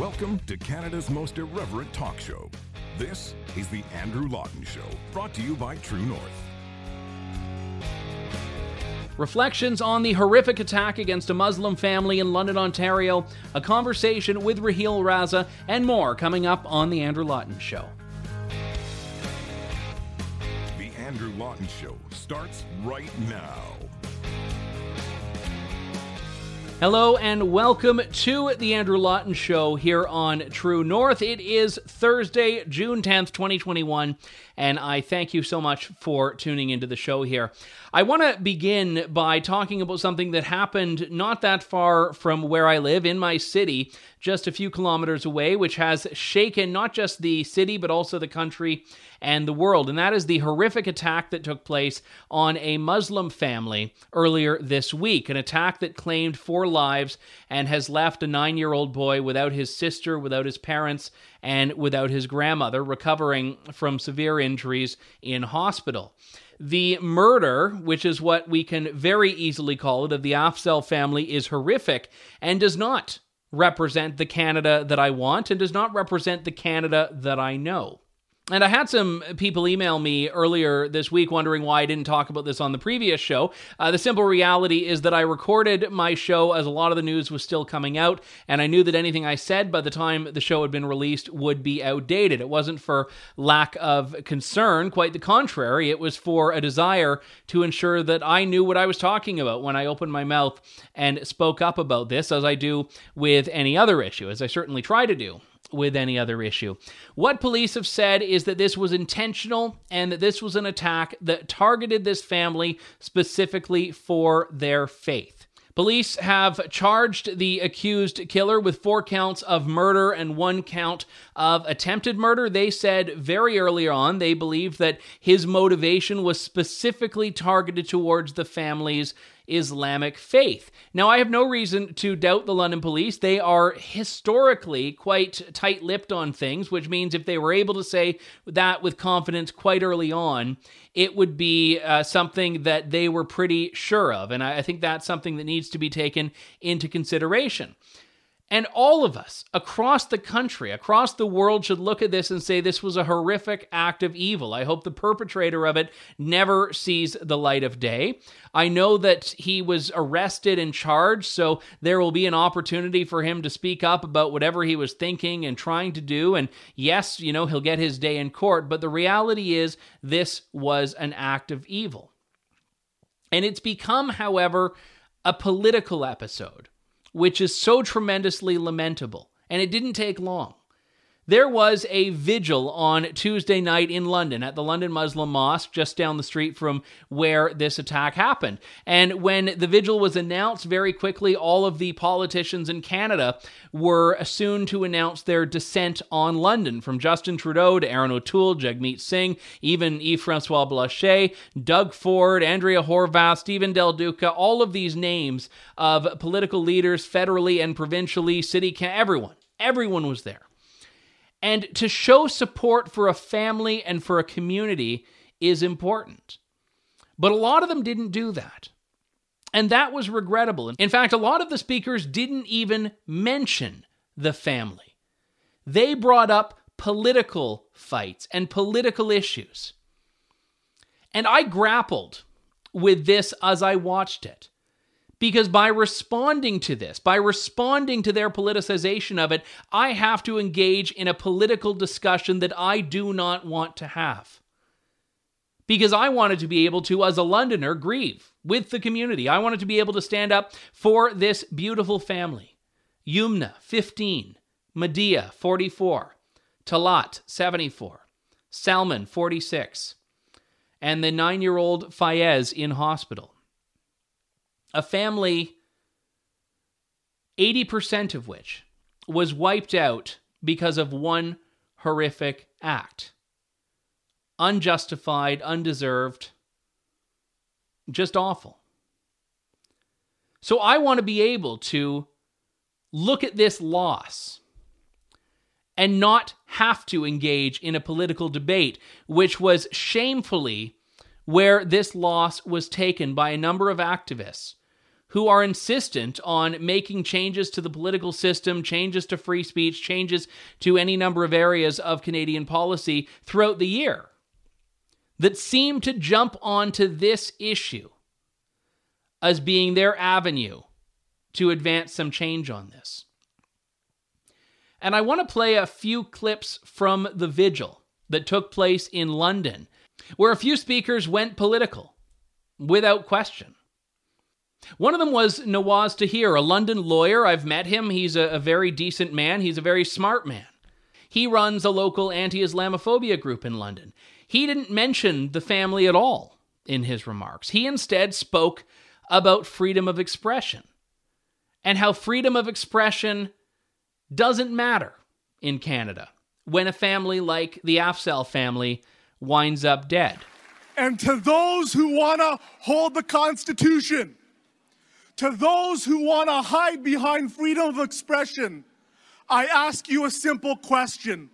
Welcome to Canada's most irreverent talk show. This is The Andrew Lawton Show, brought to you by True North. Reflections on the horrific attack against a Muslim family in London, Ontario, a conversation with Raheel Raza, and more coming up on The Andrew Lawton Show. The Andrew Lawton Show starts right now. Hello and welcome to the Andrew Lawton Show here on True North. It is Thursday, June 10th, 2021, and I thank you so much for tuning into the show here. I want to begin by talking about something that happened not that far from where I live in my city, just a few kilometers away, which has shaken not just the city but also the country and the world. And that is the horrific attack that took place on a Muslim family earlier this week. An attack that claimed four lives and has left a nine year old boy without his sister, without his parents, and without his grandmother, recovering from severe injuries in hospital. The murder, which is what we can very easily call it, of the Afzaal family is horrific and does not represent the Canada that I want and does not represent the Canada that I know. And I had some people email me earlier this week wondering why I didn't talk about this on the previous show. Uh, the simple reality is that I recorded my show as a lot of the news was still coming out, and I knew that anything I said by the time the show had been released would be outdated. It wasn't for lack of concern, quite the contrary. It was for a desire to ensure that I knew what I was talking about when I opened my mouth and spoke up about this, as I do with any other issue, as I certainly try to do with any other issue. What police have said is that this was intentional and that this was an attack that targeted this family specifically for their faith. Police have charged the accused killer with four counts of murder and one count of attempted murder. They said very early on they believed that his motivation was specifically targeted towards the family's Islamic faith. Now, I have no reason to doubt the London police. They are historically quite tight lipped on things, which means if they were able to say that with confidence quite early on, it would be uh, something that they were pretty sure of. And I, I think that's something that needs to be taken into consideration. And all of us across the country, across the world, should look at this and say this was a horrific act of evil. I hope the perpetrator of it never sees the light of day. I know that he was arrested and charged, so there will be an opportunity for him to speak up about whatever he was thinking and trying to do. And yes, you know, he'll get his day in court, but the reality is this was an act of evil. And it's become, however, a political episode which is so tremendously lamentable. And it didn't take long. There was a vigil on Tuesday night in London at the London Muslim Mosque, just down the street from where this attack happened. And when the vigil was announced, very quickly, all of the politicians in Canada were soon to announce their descent on London, from Justin Trudeau to Erin O'Toole, Jagmeet Singh, even Yves Francois Blanchet, Doug Ford, Andrea Horwath, Stephen Del Duca, all of these names of political leaders, federally and provincially, city, everyone, everyone was there. And to show support for a family and for a community is important. But a lot of them didn't do that. And that was regrettable. In fact, a lot of the speakers didn't even mention the family. They brought up political fights and political issues. And I grappled with this as I watched it. Because by responding to this, by responding to their politicization of it, I have to engage in a political discussion that I do not want to have. Because I wanted to be able to, as a Londoner, grieve with the community. I wanted to be able to stand up for this beautiful family. Yumna, 15. Madiha, 44. Talat, 74. Salman, 46. And the nine year old Fayez in hospital a family 80% of which was wiped out because of one horrific act. Unjustified, undeserved, just awful. So I want to be able to look at this loss and not have to engage in a political debate, which was shamefully where this loss was taken by a number of activists who are insistent on making changes to the political system, changes to free speech, changes to any number of areas of Canadian policy throughout the year that seem to jump onto this issue as being their avenue to advance some change on this. And I want to play a few clips from the vigil that took place in London, where a few speakers went political without question. One of them was Nawaz Tahir, a London lawyer. I've met him. He's a, a very decent man, he's a very smart man. He runs a local anti Islamophobia group in London. He didn't mention the family at all in his remarks. He instead spoke about freedom of expression and how freedom of expression doesn't matter in Canada when a family like the Afzaal family winds up dead. And to those who want to hold the Constitution, to those who want to hide behind freedom of expression, I ask you a simple question.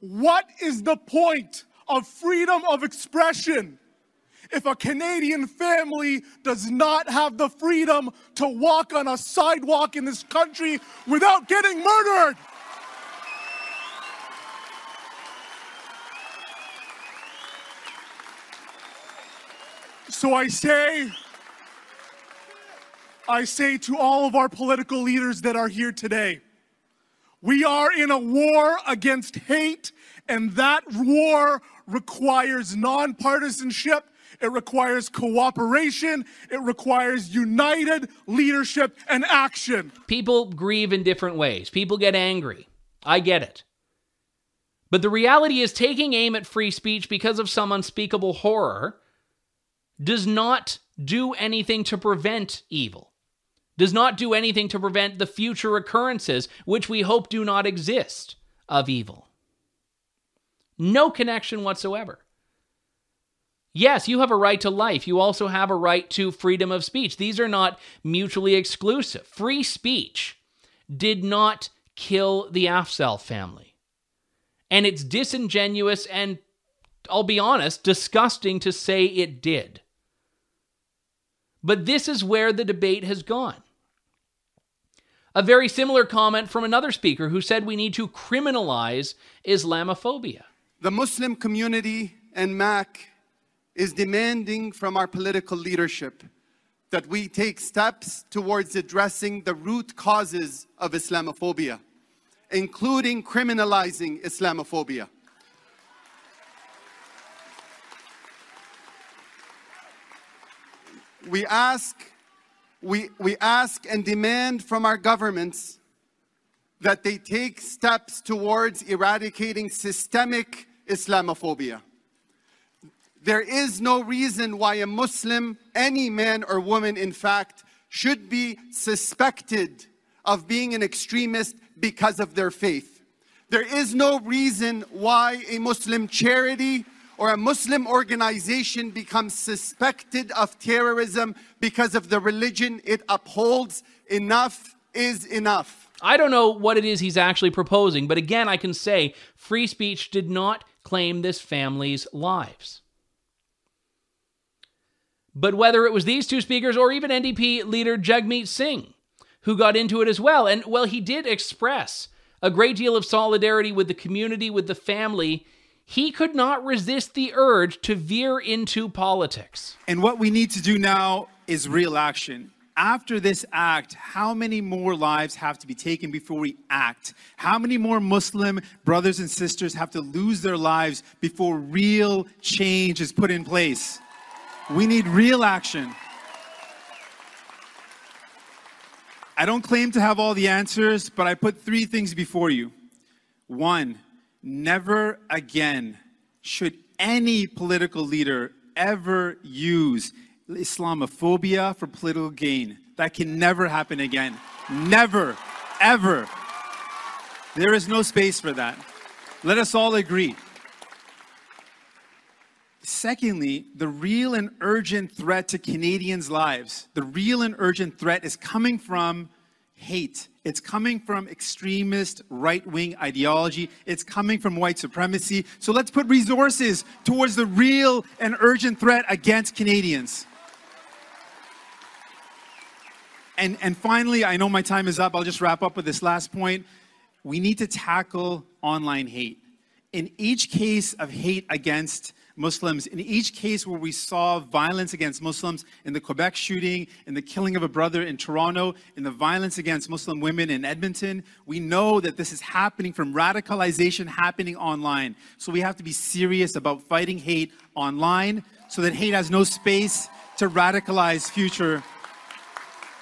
What is the point of freedom of expression if a Canadian family does not have the freedom to walk on a sidewalk in this country without getting murdered? So I say, I say to all of our political leaders that are here today, we are in a war against hate, and that war requires nonpartisanship. It requires cooperation. It requires united leadership and action. People grieve in different ways. People get angry. I get it. But the reality is, taking aim at free speech because of some unspeakable horror does not do anything to prevent evil does not do anything to prevent the future occurrences, which we hope do not exist, of evil. No connection whatsoever. Yes, you have a right to life. You also have a right to freedom of speech. These are not mutually exclusive. Free speech did not kill the Afzaal family. And it's disingenuous and, I'll be honest, disgusting to say it did. But this is where the debate has gone. A very similar comment from another speaker who said we need to criminalize Islamophobia. The Muslim community and MAC is demanding from our political leadership that we take steps towards addressing the root causes of Islamophobia, including criminalizing Islamophobia. We ask we, we ask and demand from our governments that they take steps towards eradicating systemic Islamophobia. There is no reason why a Muslim, any man or woman, in fact, should be suspected of being an extremist because of their faith. There is no reason why a Muslim charity or a Muslim organization becomes suspected of terrorism because of the religion it upholds, enough is enough. I don't know what it is he's actually proposing, but again, I can say free speech did not claim this family's lives. But whether it was these two speakers or even NDP leader Jagmeet Singh, who got into it as well, and well, he did express a great deal of solidarity with the community, with the family he could not resist the urge to veer into politics. And what we need to do now is real action. After this act, how many more lives have to be taken before we act? How many more Muslim brothers and sisters have to lose their lives before real change is put in place? We need real action. I don't claim to have all the answers, but I put three things before you. One, Never again should any political leader ever use Islamophobia for political gain. That can never happen again. Never, ever. There is no space for that. Let us all agree. Secondly, the real and urgent threat to Canadians' lives, the real and urgent threat is coming from hate. It's coming from extremist right wing ideology. It's coming from white supremacy. So let's put resources towards the real and urgent threat against Canadians. And, and finally, I know my time is up. I'll just wrap up with this last point. We need to tackle online hate. In each case of hate against Muslims, in each case where we saw violence against Muslims, in the Quebec shooting, in the killing of a brother in Toronto, in the violence against Muslim women in Edmonton, we know that this is happening from radicalization happening online. So we have to be serious about fighting hate online so that hate has no space to radicalize future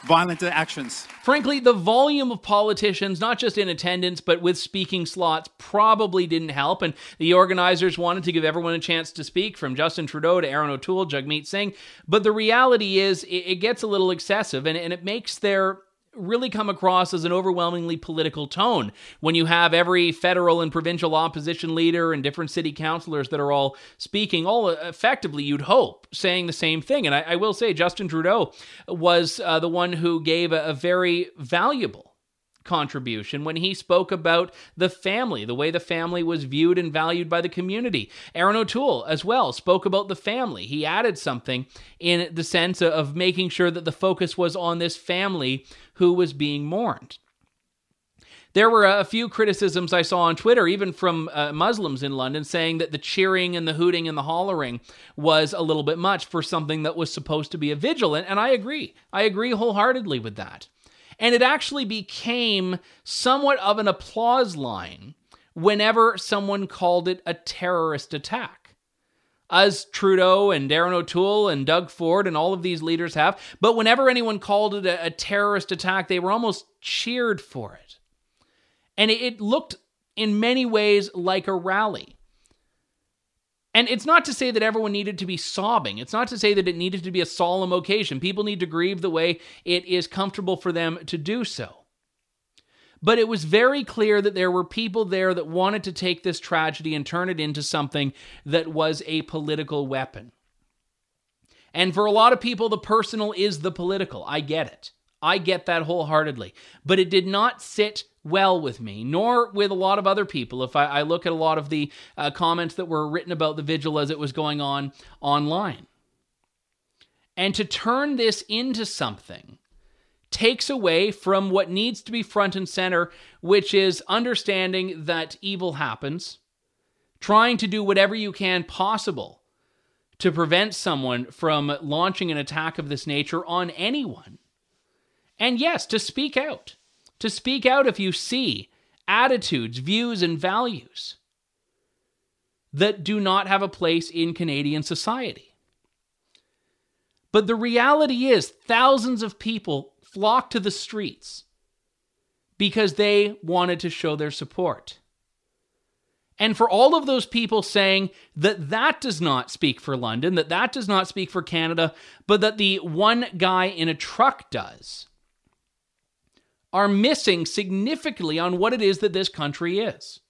violent actions. Frankly, the volume of politicians, not just in attendance, but with speaking slots, probably didn't help. And the organizers wanted to give everyone a chance to speak, from Justin Trudeau to Erin O'Toole, Jagmeet Singh. But the reality is, it, gets a little excessive, and, and it makes their really come across as an overwhelmingly political tone when you have every federal and provincial opposition leader and different city councilors that are all speaking, all effectively, you'd hope, saying the same thing. And I, I will say, Justin Trudeau was uh, the one who gave a, a very valuable contribution when he spoke about the family, the way the family was viewed and valued by the community. Erin O'Toole, as well, spoke about the family. He added something in the sense of making sure that the focus was on this family who was being mourned. There were a few criticisms I saw on Twitter, even from uh, Muslims in London, saying that the cheering and the hooting and the hollering was a little bit much for something that was supposed to be a vigil. And, and I agree. I agree wholeheartedly with that. And it actually became somewhat of an applause line whenever someone called it a terrorist attack. As Trudeau and Erin O'Toole and Doug Ford and all of these leaders have. But whenever anyone called it a, a terrorist attack, they were almost cheered for it. And it, it looked in many ways like a rally. And it's not to say that everyone needed to be sobbing. It's not to say that it needed to be a solemn occasion. People need to grieve the way it is comfortable for them to do so. But it was very clear that there were people there that wanted to take this tragedy and turn it into something that was a political weapon. And for a lot of people, the personal is the political. I get it. I get that wholeheartedly. But it did not sit well with me, nor with a lot of other people. If I, I look at a lot of the uh, comments that were written about the vigil as it was going on online. And to turn this into something takes away from what needs to be front and center, which is understanding that evil happens, trying to do whatever you can possible to prevent someone from launching an attack of this nature on anyone. And yes, to speak out to speak out if you see attitudes, views, and values that do not have a place in Canadian society. But the reality is, thousands of people flocked to the streets because they wanted to show their support. And for all of those people saying that that does not speak for London, that that does not speak for Canada, but that the one guy in a truck does, are missing significantly on what it is that this country is.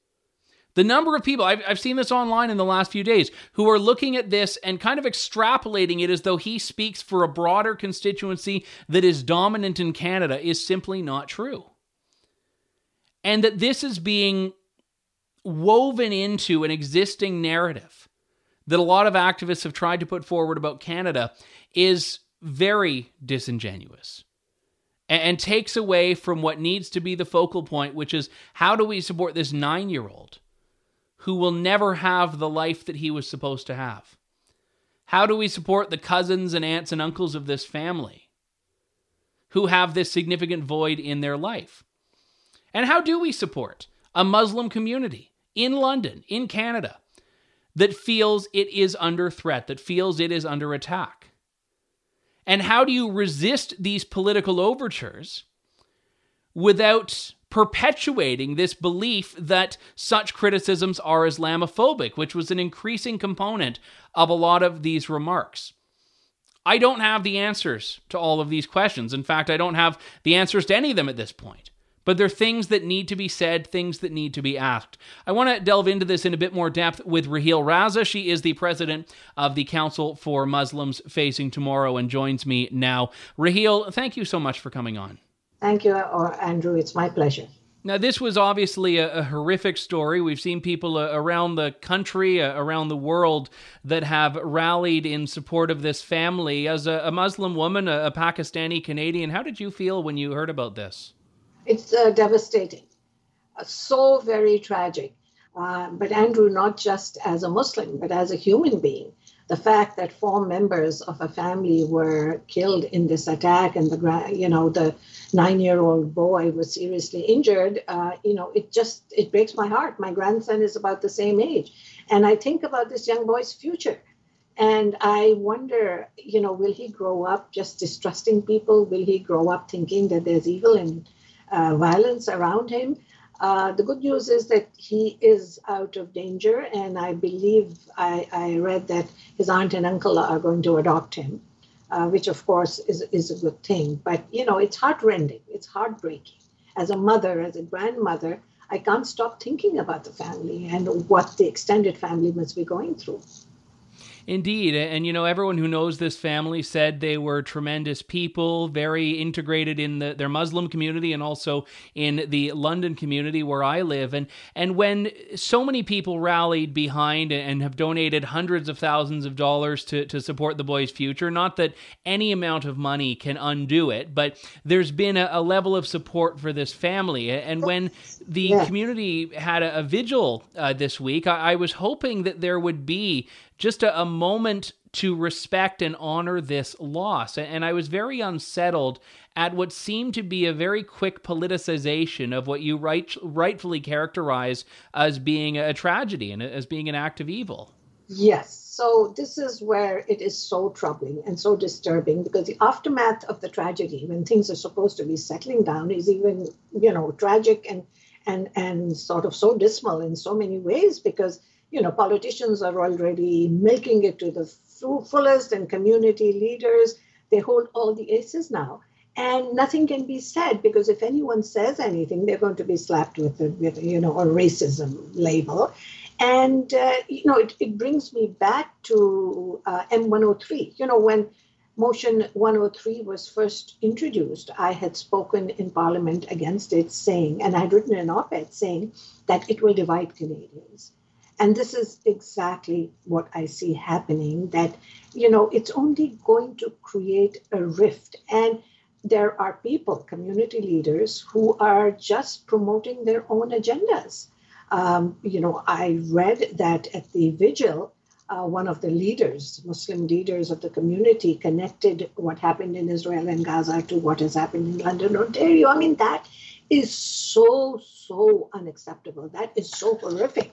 The number of people, I've, I've seen this online in the last few days, who are looking at this and kind of extrapolating it as though he speaks for a broader constituency that is dominant in Canada is simply not true. And that this is being woven into an existing narrative that a lot of activists have tried to put forward about Canada is very disingenuous and, takes away from what needs to be the focal point, which is how do we support this nine year old who will never have the life that he was supposed to have? How do we support the cousins and aunts and uncles of this family who have this significant void in their life? And how do we support a Muslim community in London, in Canada, that feels it is under threat, that feels it is under attack? And how do you resist these political overtures without perpetuating this belief that such criticisms are Islamophobic, which was an increasing component of a lot of these remarks? I don't have the answers to all of these questions. In fact, I don't have the answers to any of them at this point but they're things that need to be said, things that need to be asked. I want to delve into this in a bit more depth with Raheel Raza. She is the president of the Council for Muslims Facing Tomorrow and joins me now. Raheel, thank you so much for coming on. Thank you, uh, Andrew. It's my pleasure. Now, this was obviously a, a horrific story. We've seen people uh, around the country, uh, around the world, that have rallied in support of this family. As a, a Muslim woman, a, a, Pakistani Canadian, how did you feel when you heard about this? It's uh, devastating, uh, so very tragic. Uh, but, Andrew, not just as a Muslim, but as a human being the fact that four members of a family were killed in this attack and the you know the nine-year-old boy was seriously injured uh, you know it just it breaks my heart. My grandson is about the same age. And i think about this young boy's future. And i wonder you know will he grow up just distrusting people? Will he grow up thinking that there's evil and uh, violence around him? Uh, the good news is that he is out of danger, and I believe I, I read that his aunt and uncle are going to adopt him, uh, which of course is, is a good thing. But you know, it's heartrending, it's heartbreaking. As a mother, as a grandmother, I can't stop thinking about the family and what the extended family must be going through. Indeed. And, you know, everyone who knows this family said they were tremendous people, very integrated in the, their Muslim community and also in the London community where I live. And, and when so many people rallied behind and have donated hundreds of thousands of dollars to, to support the boy's future, not that any amount of money can undo it, but there's been a, a level of support for this family. And when the yeah. community had a, a vigil uh, this week, I, I was hoping that there would be just a, a moment to respect and honor this loss. And I was very unsettled at what seemed to be a very quick politicization of what you right, rightfully characterize as being a tragedy and as being an act of evil. Yes. So this is where it is so troubling and so disturbing because the aftermath of the tragedy, when things are supposed to be settling down, is even, you know, tragic and and and sort of so dismal in so many ways because you know, politicians are already milking it to the fullest, and community leaders, they hold all the aces now. And nothing can be said because if anyone says anything, they're going to be slapped with, a, with you know, a racism label. And, uh, you know, it, it brings me back to uh, M103. You know, when Motion 103 was first introduced, I had spoken in Parliament against it, saying, and I had written an op ed saying that it will divide Canadians. And this is exactly what I see happening that, you know, it's only going to create a rift. And there are people, community leaders, who are just promoting their own agendas. Um, you know, I read that at the vigil, uh, one of the leaders, Muslim leaders of the community, connected what happened in Israel and Gaza to what has happened in London, Ontario. I mean, that is so, so unacceptable. That is so horrific.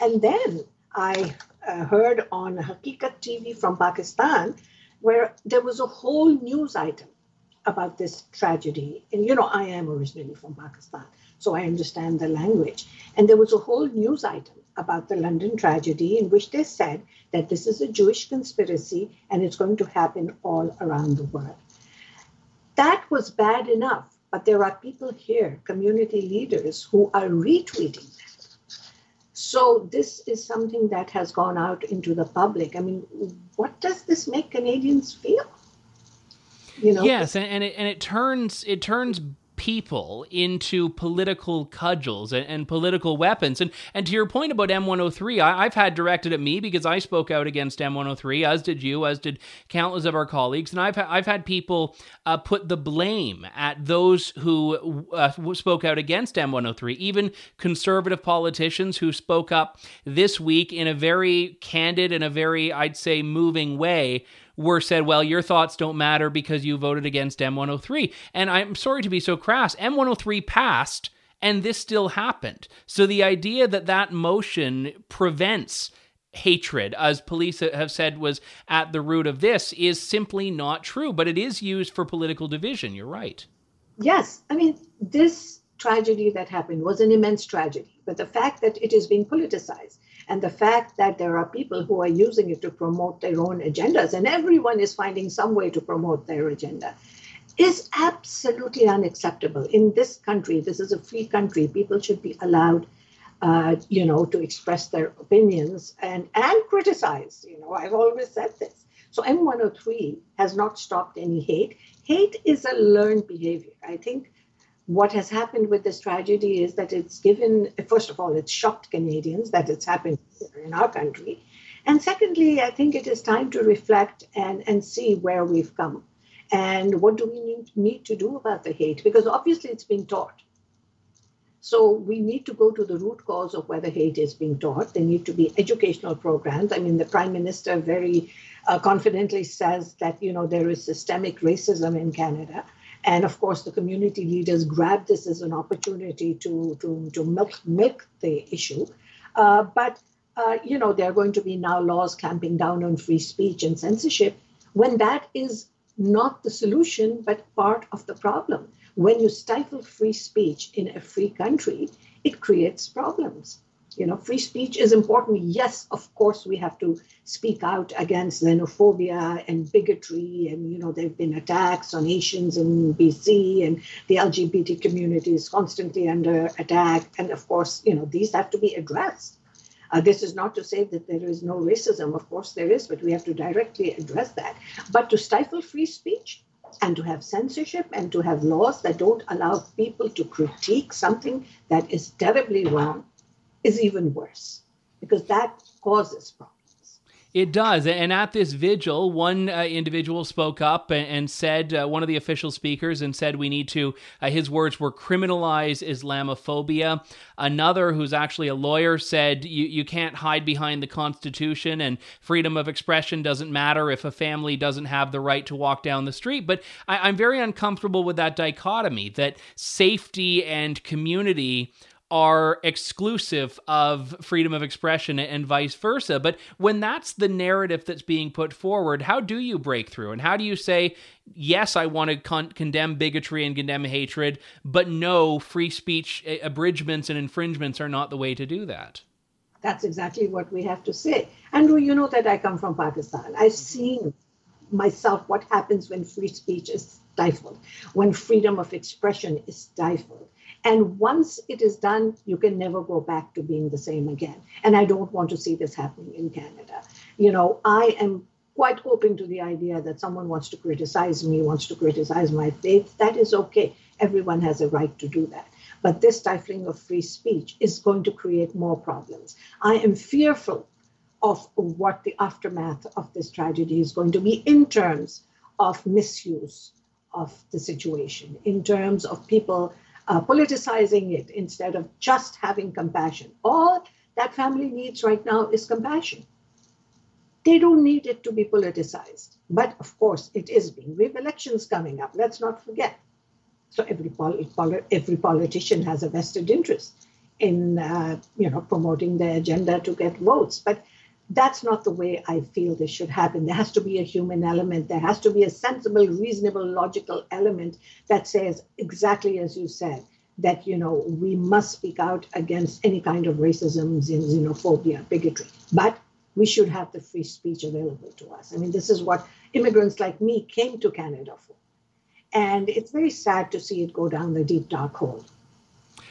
And then I uh, heard on Hakikat TV from Pakistan, where there was a whole news item about this tragedy. And you know, I am originally from Pakistan, so I understand the language. And there was a whole news item about the London tragedy in which they said that this is a Jewish conspiracy and it's going to happen all around the world. That was bad enough, but there are people here, community leaders, who are retweeting so this is something that has gone out into the public. I mean, what does this make Canadians feel? You know? Yes, and, and it and it turns it turns people into political cudgels and, and, political weapons. And and to your point about M103, I, have had directed at me because I spoke out against M103, as did you, as did countless of our colleagues. And I've I've had people uh, put the blame at those who uh, spoke out against M103, even conservative politicians who spoke up this week in a very candid and a very, I'd say, moving way were said, well, your thoughts don't matter because you voted against M103. And I'm sorry to be so crass. M103 passed and this still happened. So the idea that that motion prevents hatred, as police have said was at the root of this, is simply not true. But it is used for political division. You're right. Yes. I mean, this tragedy that happened was an immense tragedy. But the fact that it is being politicized and the fact that there are people who are using it to promote their own agendas, and everyone is finding some way to promote their agenda, is absolutely unacceptable. In this country, this is a free country, people should be allowed. Uh, you know, to express their opinions and and criticize. You know, I've always said this. So M103 has not stopped any hate. Hate is a learned behavior. I think what has happened with this tragedy is that it's given, first of all, it's shocked Canadians that it's happened in our country. And secondly, I think it is time to reflect and, and see where we've come and what do we need, need to do about the hate, because obviously it's being taught. So we need to go to the root cause of whether hate is being taught. There need to be educational programs. I mean, the prime minister very uh, confidently says that you know there is systemic racism in Canada, and of course the community leaders grab this as an opportunity to to to milk milk the issue. Uh, but uh, you know there are going to be now laws clamping down on free speech and censorship when that is not the solution but part of the problem when you stifle free speech in a free country, it creates problems. You know, free speech is important. Yes, of course, we have to speak out against xenophobia and bigotry. And, you know, there have been attacks on Asians in BC, and the LGBT community is constantly under attack. And of course, you know, these have to be addressed. Uh, this is not to say that there is no racism. Of course, there is, but we have to directly address that. But to stifle free speech, and to have censorship and to have laws that don't allow people to critique something that is terribly wrong is even worse because that causes problems. It does. And at this vigil, one uh, individual spoke up and, and said, uh, one of the official speakers, and said we need to, uh, his words were criminalize Islamophobia. Another, who's actually a lawyer, said you, you can't hide behind the Constitution and freedom of expression doesn't matter if a family doesn't have the right to walk down the street. But I, I'm very uncomfortable with that dichotomy that safety and community are exclusive of freedom of expression and vice versa. But when that's the narrative that's being put forward, how do you break through? And how do you say, yes, I want to con- condemn bigotry and condemn hatred, but no, free speech abridgments and infringements are not the way to do that? That's exactly what we have to say. Andrew, you know that I come from Pakistan. I've seen myself what happens when free speech is stifled, when freedom of expression is stifled and once it is done, you can never go back to being the same again. And I don't want to see this happening in Canada. You know, I am quite open to the idea that someone wants to criticize me, wants to criticize my faith. That is okay. Everyone has a right to do that. But this stifling of free speech is going to create more problems. I am fearful of what the aftermath of this tragedy is going to be in terms of misuse of the situation, in terms of people uh, politicizing it instead of just having compassion. All that family needs right now is compassion. They don't need it to be politicized. But of course, it is being. We have elections coming up. Let's not forget. So every, poli- poli- every politician has a vested interest in uh, you know promoting their agenda to get votes. But that's not the way I feel this should happen. There has to be a human element. There has to be a sensible, reasonable, logical element that says exactly as you said that you know we must speak out against any kind of racism, xenophobia, bigotry. But we should have the free speech available to us. I mean, this is what immigrants like me came to Canada for. And it's very sad to see it go down the deep dark hole.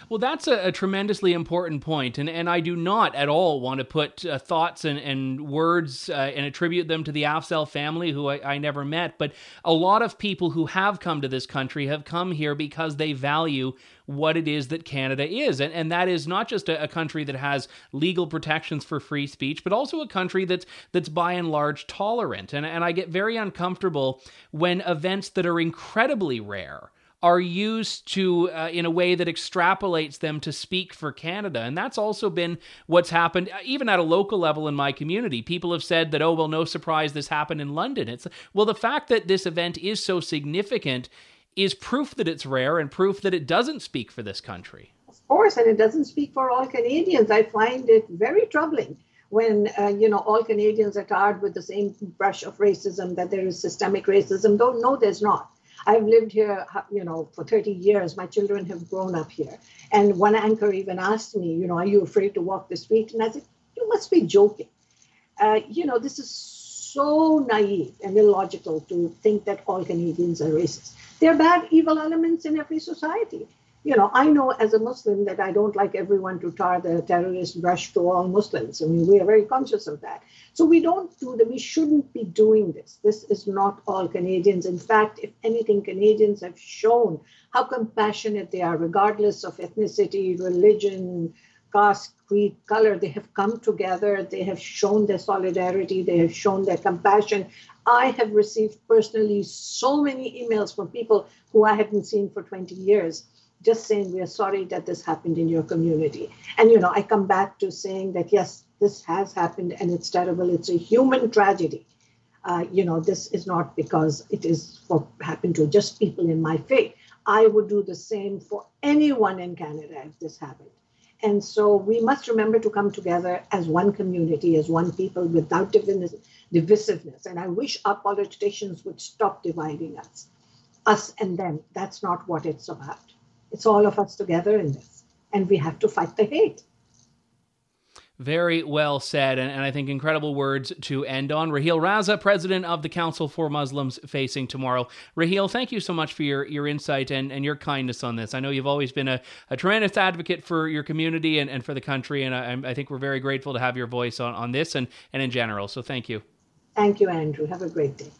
Well, that's a, a, tremendously important point, and, and I do not at all want to put uh, thoughts and, and words uh, and attribute them to the Afzaal family, who I, I, never met. But a lot of people who have come to this country have come here because they value what it is that Canada is. And, and that is not just a, a country that has legal protections for free speech, but also a country that's, that's by and large tolerant. And, and I get very uncomfortable when events that are incredibly rare are used to uh, in a way that extrapolates them to speak for Canada. And that's also been what's happened uh, even at a local level in my community. People have said that oh well no surprise this happened in London. It's well the fact that this event is so significant is proof that it's rare and proof that it doesn't speak for this country. Of course, and it doesn't speak for all Canadians. I find it very troubling when uh, you know all Canadians are tarred with the same brush of racism that there is systemic racism. Though no, there's not. I've lived here, you know, for 30 years. My children have grown up here. And one anchor even asked me, you know, are you afraid to walk the street? And I said, you must be joking. Uh, you know, this is so naive and illogical to think that all Canadians are racist. There are bad, evil elements in every society. You know, I know as a Muslim that I don't like everyone to tar the terrorist brush to all Muslims. I mean, we are very conscious of that. So we don't do that. We shouldn't be doing this. This is not all Canadians. In fact, if anything, Canadians have shown how compassionate they are, regardless of ethnicity, religion, caste, creed, color. They have come together. They have shown their solidarity. They have shown their compassion. I have received personally so many emails from people who I hadn't seen for 20 years just saying we are sorry that this happened in your community. And you know i come back to saying that yes this has happened and it's terrible. It's a human tragedy. Uh, you know this is not because it is for happened to just people in my faith. I would do the same for anyone in canada if this happened. And so we must remember to come together as one community as one people without divisiveness. And i wish our politicians would stop dividing us us and them. That's not what it's about it's all of us together in this, and we have to fight the hate. Very well said, and, and, I think incredible words to end on. Raheel Raza, president of the Council for Muslims Facing Tomorrow. Raheel, thank you so much for your, your insight and, and your kindness on this. I know you've always been a, a tremendous advocate for your community and, and for the country, and I, I think we're very grateful to have your voice on, on this and, and in general. So thank you. Thank you, Andrew. Have a great day.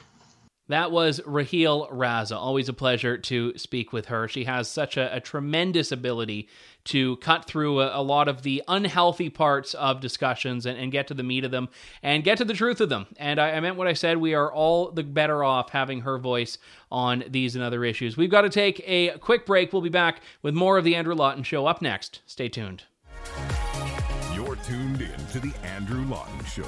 That was Raheel Raza. Always a pleasure to speak with her. She has such a, a tremendous ability to cut through a, a, lot of the unhealthy parts of discussions and, and, get to the meat of them and get to the truth of them. And I, I meant what I said. We are all the better off having her voice on these and other issues. We've got to take a quick break. We'll be back with more of The Andrew Lawton Show up next. Stay tuned. You're tuned in to The Andrew Lawton Show.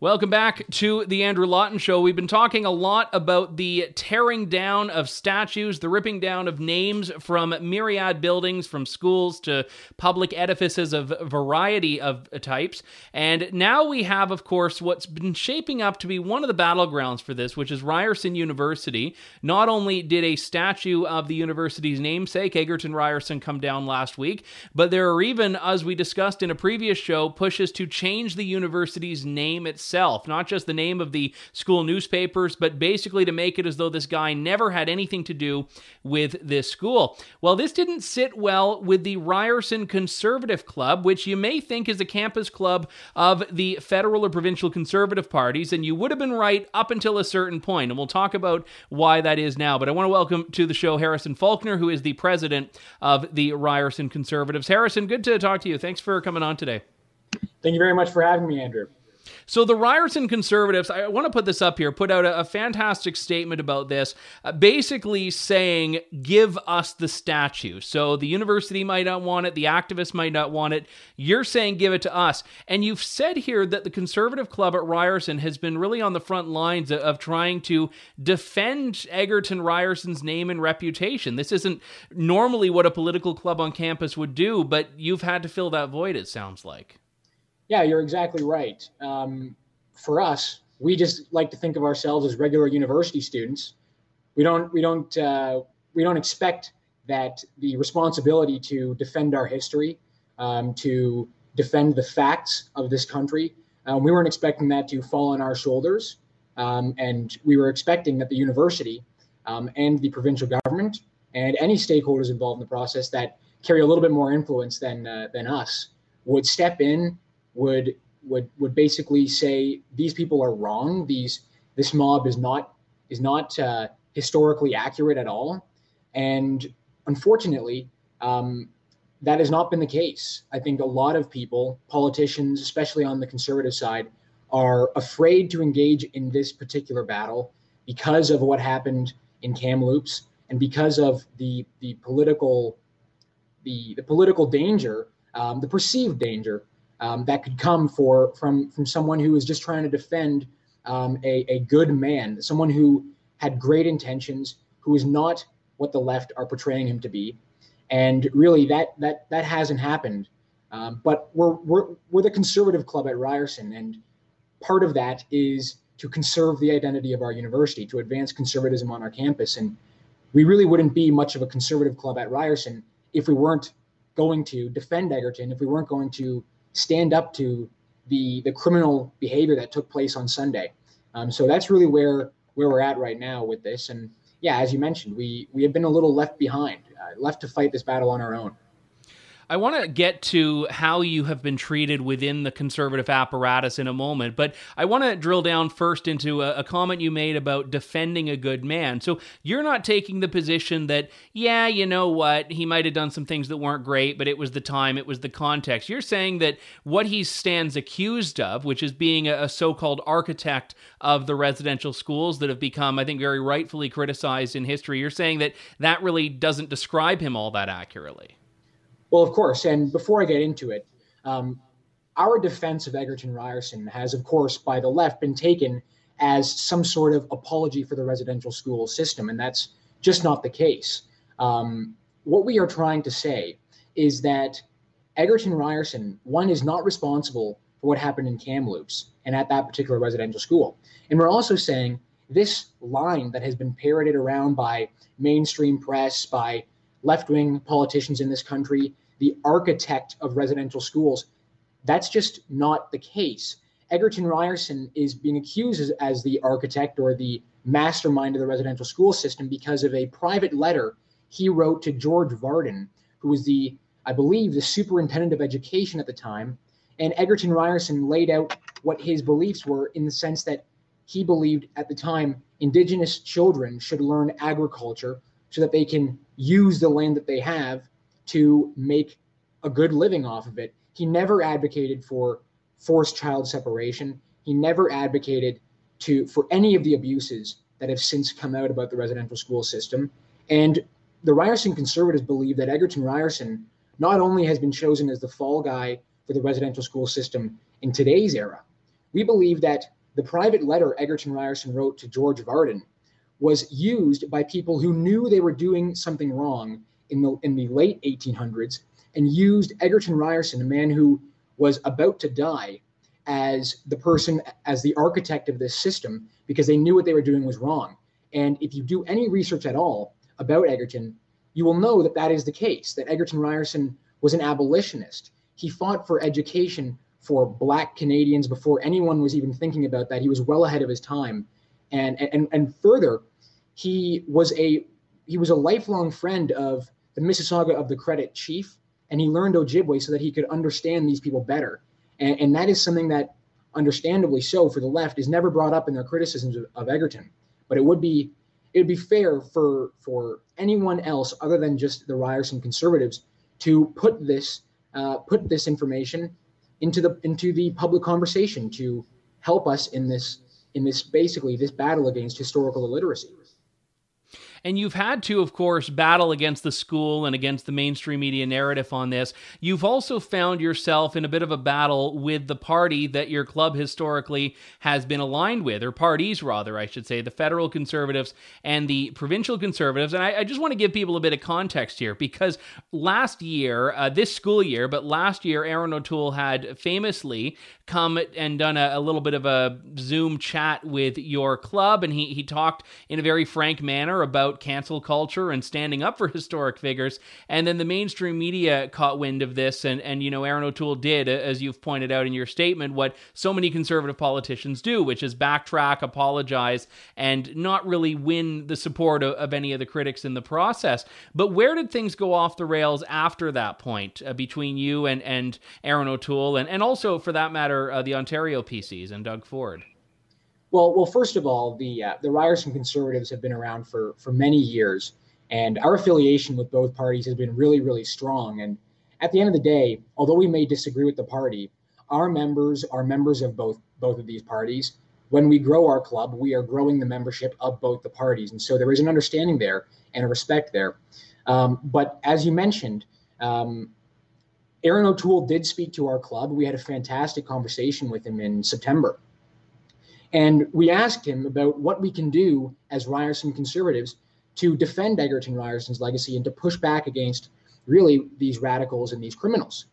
Welcome back to the Andrew Lawton Show. We've been talking a lot about the tearing down of statues, the ripping down of names from myriad buildings, from schools to public edifices of variety of types. And now we have, of course, what's been shaping up to be one of the battlegrounds for this, which is Ryerson University. Not only did a statue of the university's namesake, Egerton Ryerson, come down last week, but there are even, as we discussed in a previous show, pushes to change the university's name itself itself, not just the name of the school newspapers, but basically to make it as though this guy never had anything to do with this school. Well, this didn't sit well with the Ryerson Conservative Club, which you may think is a campus club of the federal or provincial conservative parties, and you would have been right up until a certain point, and we'll talk about why that is now. But I want to welcome to the show Harrison Faulkner, who is the president of the Ryerson Conservatives. Harrison, good to talk to you. Thanks for coming on today. Thank you very much for having me, Andrew. So the Ryerson conservatives, I want to put this up here, put out a, a fantastic statement about this, uh, basically saying, give us the statue. So the university might not want it, the activists might not want it. You're saying, give it to us. And you've said here that the conservative club at Ryerson has been really on the front lines of, of trying to defend Egerton Ryerson's name and reputation. This isn't normally what a political club on campus would do, but you've had to fill that void, it sounds like. Yeah, you're exactly right. Um, for us, we just like to think of ourselves as regular university students. We don't we don't uh, we don't expect that the responsibility to defend our history, um, to defend the facts of this country, um, we weren't expecting that to fall on our shoulders, um, and we were expecting that the university um, and the provincial government and any stakeholders involved in the process that carry a little bit more influence than uh, than us would step in would would would basically say these people are wrong. These this mob is not is not uh, historically accurate at all, and unfortunately, um, that has not been the case. I think a lot of people, politicians, especially on the conservative side, are afraid to engage in this particular battle because of what happened in Kamloops and because of the the political the the political danger, um, the perceived danger um, that could come for from from someone who is just trying to defend um, a, a good man, someone who had great intentions, who is not what the left are portraying him to be, and really that that that hasn't happened. Um, but we're we're we're the conservative club at Ryerson, and part of that is to conserve the identity of our university, to advance conservatism on our campus, and we really wouldn't be much of a conservative club at Ryerson if we weren't going to defend Egerton, if we weren't going to stand up to the the criminal behavior that took place on Sunday. Um, so that's really where where we're at right now with this. And yeah, as you mentioned, we we have been a little left behind, uh, left to fight this battle on our own. I want to get to how you have been treated within the conservative apparatus in a moment, but I want to drill down first into a, a, comment you made about defending a good man. So you're not taking the position that, yeah, you know what, he might have done some things that weren't great, but it was the time, it was the context. You're saying that what he stands accused of, which is being a, a so called architect of the residential schools that have become, I think, very rightfully criticized in history, you're saying that that really doesn't describe him all that accurately. Well, of course. And before I get into it, um, our defense of Egerton Ryerson has, of course, by the left been taken as some sort of apology for the residential school system. And that's just not the case. Um, what we are trying to say is that Egerton Ryerson, one, is not responsible for what happened in Kamloops and at that particular residential school. And we're also saying this line that has been parroted around by mainstream press, by left wing politicians in this country, the architect of residential schools. That's just not the case. Egerton Ryerson is being accused as, as, the architect or the mastermind of the residential school system because of a private letter he wrote to George Vardon, who was the, I believe, the superintendent of education at the time. And Egerton Ryerson laid out what his beliefs were in the sense that he believed at the time Indigenous children should learn agriculture so that they can use the land that they have to make a good living off of it. He never advocated for forced child separation. He never advocated to for any of the abuses that have since come out about the residential school system. And the Ryerson conservatives believe that Egerton Ryerson not only has been chosen as the fall guy for the residential school system in today's era, we believe that the private letter Egerton Ryerson wrote to George Vardon was used by people who knew they were doing something wrong in the in the late 1800s and used Egerton Ryerson, a man who was about to die, as the person as the architect of this system because they knew what they were doing was wrong. And if you do any research at all about Egerton, you will know that that is the case. That Egerton Ryerson was an abolitionist. He fought for education for Black Canadians before anyone was even thinking about that. He was well ahead of his time, and and and further, he was a he was a lifelong friend of the Mississauga of the Credit chief, and he learned Ojibwe so that he could understand these people better. And, and that is something that, understandably so, for the left is never brought up in their criticisms of, of Egerton. But it would be it would be fair for for anyone else other than just the Ryerson conservatives to put this uh, put this information into the into the public conversation to help us in this in this basically this battle against historical illiteracy. And you've had to, of course, battle against the school and against the mainstream media narrative on this. You've also found yourself in a bit of a battle with the party that your club historically has been aligned with, or parties rather, I should say, the federal conservatives and the provincial conservatives. And I, I just want to give people a bit of context here because last year, uh, this school year, but last year, Erin O'Toole had famously come and done a, a little bit of a Zoom chat with your club, and he, he talked in a very frank manner about about cancel culture and standing up for historic figures. And then the mainstream media caught wind of this, and, and you know, Erin O'Toole did, as you've pointed out in your statement, what so many conservative politicians do, which is backtrack, apologize, and not really win the support of, of any of the critics in the process. But where did things go off the rails after that point uh, between you and, and Erin O'Toole, and, and also, for that matter, uh, the Ontario PCs and Doug Ford? Well, well, first of all, the uh, the Ryerson Conservatives have been around for for many years, and our affiliation with both parties has been really, really strong. And at the end of the day, although we may disagree with the party, our members are members of both both of these parties. When we grow our club, we are growing the membership of both the parties, and so there is an understanding there and a respect there. Um, but as you mentioned, um, Erin O'Toole did speak to our club. We had a fantastic conversation with him in September and we asked him about what we can do as Ryerson conservatives to defend Egerton Ryerson's legacy and to push back against really these radicals and these criminals.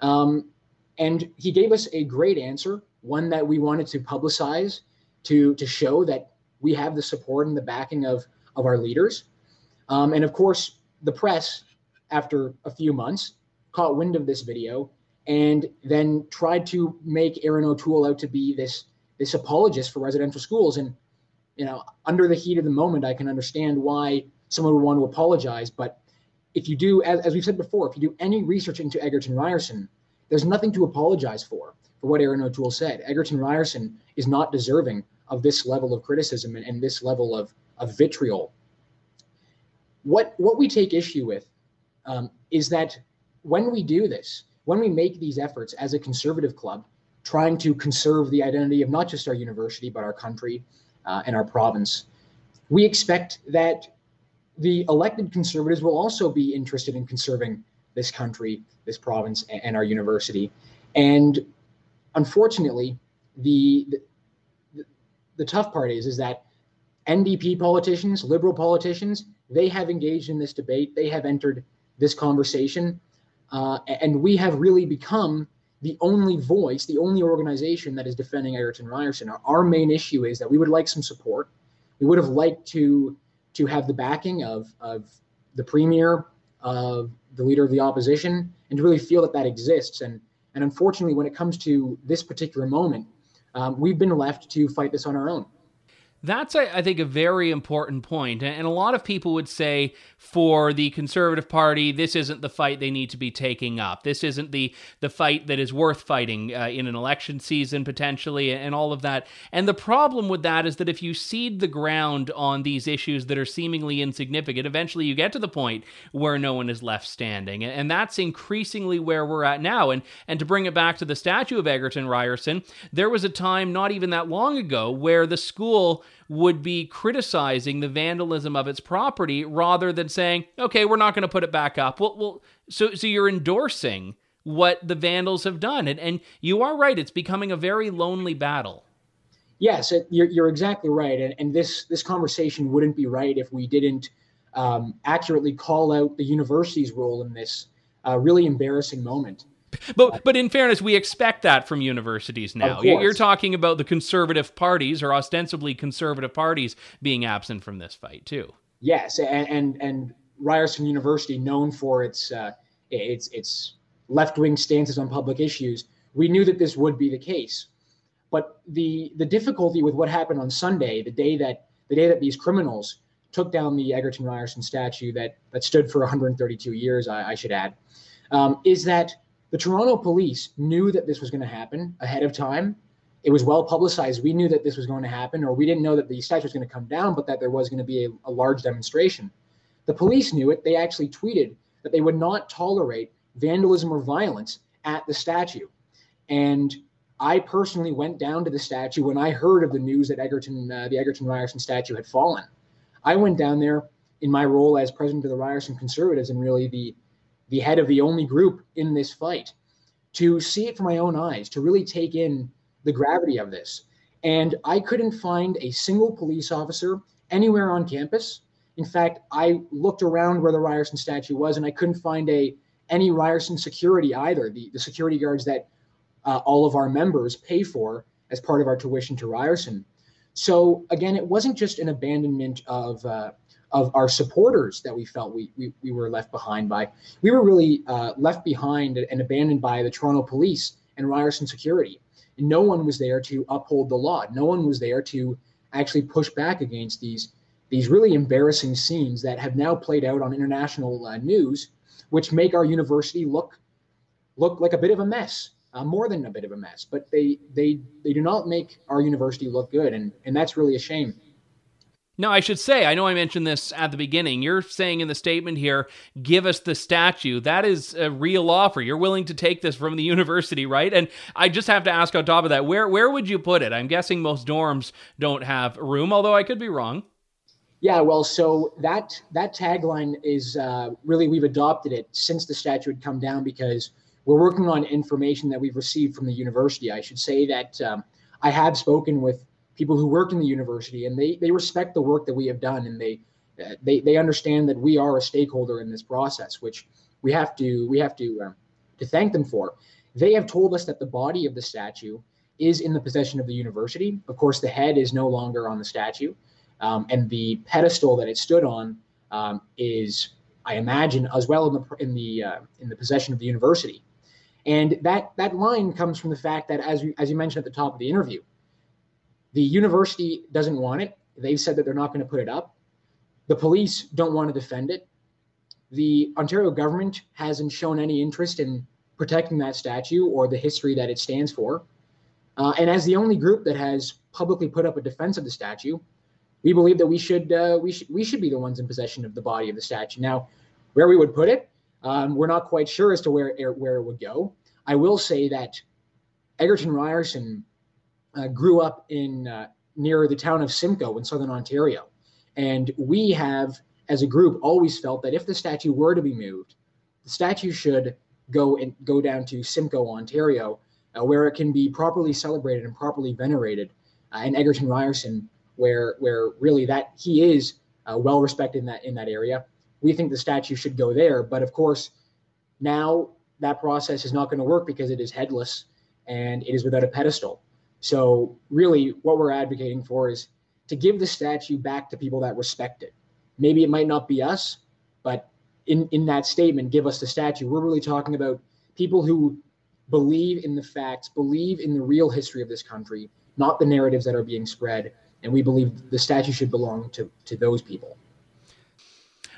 Um, and he gave us a great answer, one that we wanted to publicize to, to show that we have the support and the backing of, of our leaders. Um, and of course, the press, after a few months, caught wind of this video and then tried to make Erin O'Toole out to be this this apologist for residential schools. And you know, under the heat of the moment, I can understand why someone would want to apologize. But if you do, as, as we've said before, if you do any research into Egerton Ryerson, there's nothing to apologize for, for what Erin O'Toole said. Egerton Ryerson is not deserving of this level of criticism and, and this level of, of vitriol. What, what we take issue with um, is that when we do this, when we make these efforts as a conservative club, trying to conserve the identity of not just our university, but our country uh, and our province, we expect that the elected conservatives will also be interested in conserving this country, this province, and our university. And unfortunately, the, the, the tough part is is that NDP politicians, liberal politicians, they have engaged in this debate. They have entered this conversation, uh, and we have really become the only voice, the only organization that is defending Egerton Ryerson. Our, our main issue is that we would like some support. We would have liked to to have the backing of of the premier, of the leader of the opposition, and to really feel that that exists. And and unfortunately, when it comes to this particular moment, um, we've been left to fight this on our own. That's, I think, a very important point. And a lot of people would say for the Conservative Party, this isn't the fight they need to be taking up. This isn't the, the fight that is worth fighting uh, in an election season, potentially, and all of that. And the problem with that is that if you cede the ground on these issues that are seemingly insignificant, eventually you get to the point where no one is left standing. And that's increasingly where we're at now. And, and to bring it back to the statue of Egerton Ryerson, there was a time not even that long ago where the school would be criticizing the vandalism of its property rather than saying, okay, we're not going to put it back up. Well, well so, so you're endorsing what the vandals have done. And, and you are right, it's becoming a very lonely battle. Yes, you're, you're exactly right. And, and this, this conversation wouldn't be right if we didn't um, accurately call out the university's role in this uh, really embarrassing moment. But but in fairness, we expect that from universities now. You're talking about the conservative parties or ostensibly conservative parties being absent from this fight too. Yes, and and, and Ryerson University, known for its uh, its its left wing stances on public issues, we knew that this would be the case. But the the difficulty with what happened on Sunday, the day that the day that these criminals took down the Egerton Ryerson statue that that stood for 132 years, I, I should add, um, is that the Toronto police knew that this was going to happen ahead of time. It was well publicized. We knew that this was going to happen, or we didn't know that the statue was going to come down, but that there was going to be a, a large demonstration. The police knew it. They actually tweeted that they would not tolerate vandalism or violence at the statue. And I personally went down to the statue when I heard of the news that Egerton, uh, the Egerton Ryerson statue had fallen. I went down there in my role as president of the Ryerson Conservatives and really the the head of the only group in this fight, to see it from my own eyes, to really take in the gravity of this. And I couldn't find a single police officer anywhere on campus. In fact, I looked around where the Ryerson statue was, and I couldn't find a any Ryerson security either. The, the security guards that uh, all of our members pay for as part of our tuition to Ryerson. So again, it wasn't just an abandonment of uh, of our supporters that we felt we, we, we were left behind by. We were really uh, left behind and abandoned by the Toronto police and Ryerson security. And no one was there to uphold the law. No one was there to actually push back against these these really embarrassing scenes that have now played out on international uh, news, which make our university look look like a bit of a mess, uh, more than a bit of a mess. But they they they do not make our university look good, and and that's really a shame. No, I should say, I know I mentioned this at the beginning. You're saying in the statement here, give us the statue. That is a real offer. You're willing to take this from the university, right? And I just have to ask on top of that, where where would you put it? I'm guessing most dorms don't have room, although I could be wrong. Yeah, well, so that that tagline is uh, really we've adopted it since the statue had come down because we're working on information that we've received from the university. I should say that um, I have spoken with people who work in the university, and they they respect the work that we have done, and they they they understand that we are a stakeholder in this process, which we have to we have to um, to thank them for. They have told us that the body of the statue is in the possession of the university. Of course, the head is no longer on the statue, um, and the pedestal that it stood on um, is, I imagine, as well in the in the uh, in the possession of the university. And that that line comes from the fact that, as you, as you mentioned at the top of the interview, the university doesn't want it. They've said that they're not going to put it up. The police don't want to defend it. The Ontario government hasn't shown any interest in protecting that statue or the history that it stands for. Uh, and as the only group that has publicly put up a defense of the statue, we believe that we should uh, we should we should be the ones in possession of the body of the statue. Now, where we would put it, um, we're not quite sure as to where where it would go. I will say that Egerton Ryerson uh, grew up in uh, near the town of Simcoe in southern Ontario, and we have, as a group, always felt that if the statue were to be moved, the statue should go and go down to Simcoe, Ontario, uh, where it can be properly celebrated and properly venerated. Uh, in Egerton Ryerson, where where really that he is uh, well respected in that in that area, we think the statue should go there. But of course, now that process is not going to work because it is headless and it is without a pedestal. So really, what we're advocating for is to give the statue back to people that respect it. Maybe it might not be us, but in, in that statement, give us the statue. We're really talking about people who believe in the facts, believe in the real history of this country, not the narratives that are being spread. And we believe the statue should belong to, to those people.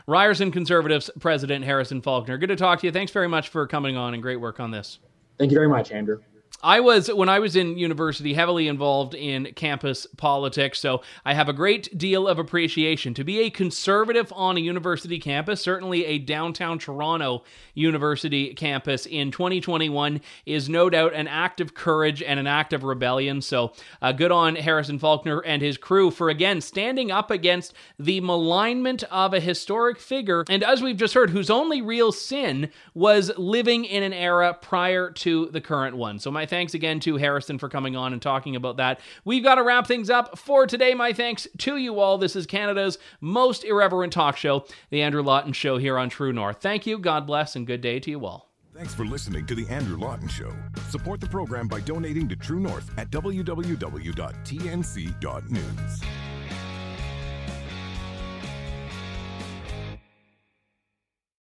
Ryerson Conservatives President Harrison Faulkner. Good to talk to you. Thanks very much for coming on and great work on this. Thank you very much, Andrew. I was, when I was in university, heavily involved in campus politics, so I have a great deal of appreciation. To be a conservative on a university campus, certainly a downtown Toronto university campus in 2021, is no doubt an act of courage and an act of rebellion. So uh, good on Harrison Faulkner and his crew for, again, standing up against the malignment of a historic figure, and as we've just heard, whose only real sin was living in an era prior to the current one. So my thanks again to Harrison for coming on and talking about that. We've got to wrap things up for today. My thanks to you all. This is Canada's most irreverent talk show, The Andrew Lawton Show here on True North. Thank you, God bless, and good day to you all. Thanks for listening to The Andrew Lawton Show. Support the program by donating to True North at www.tnc.news.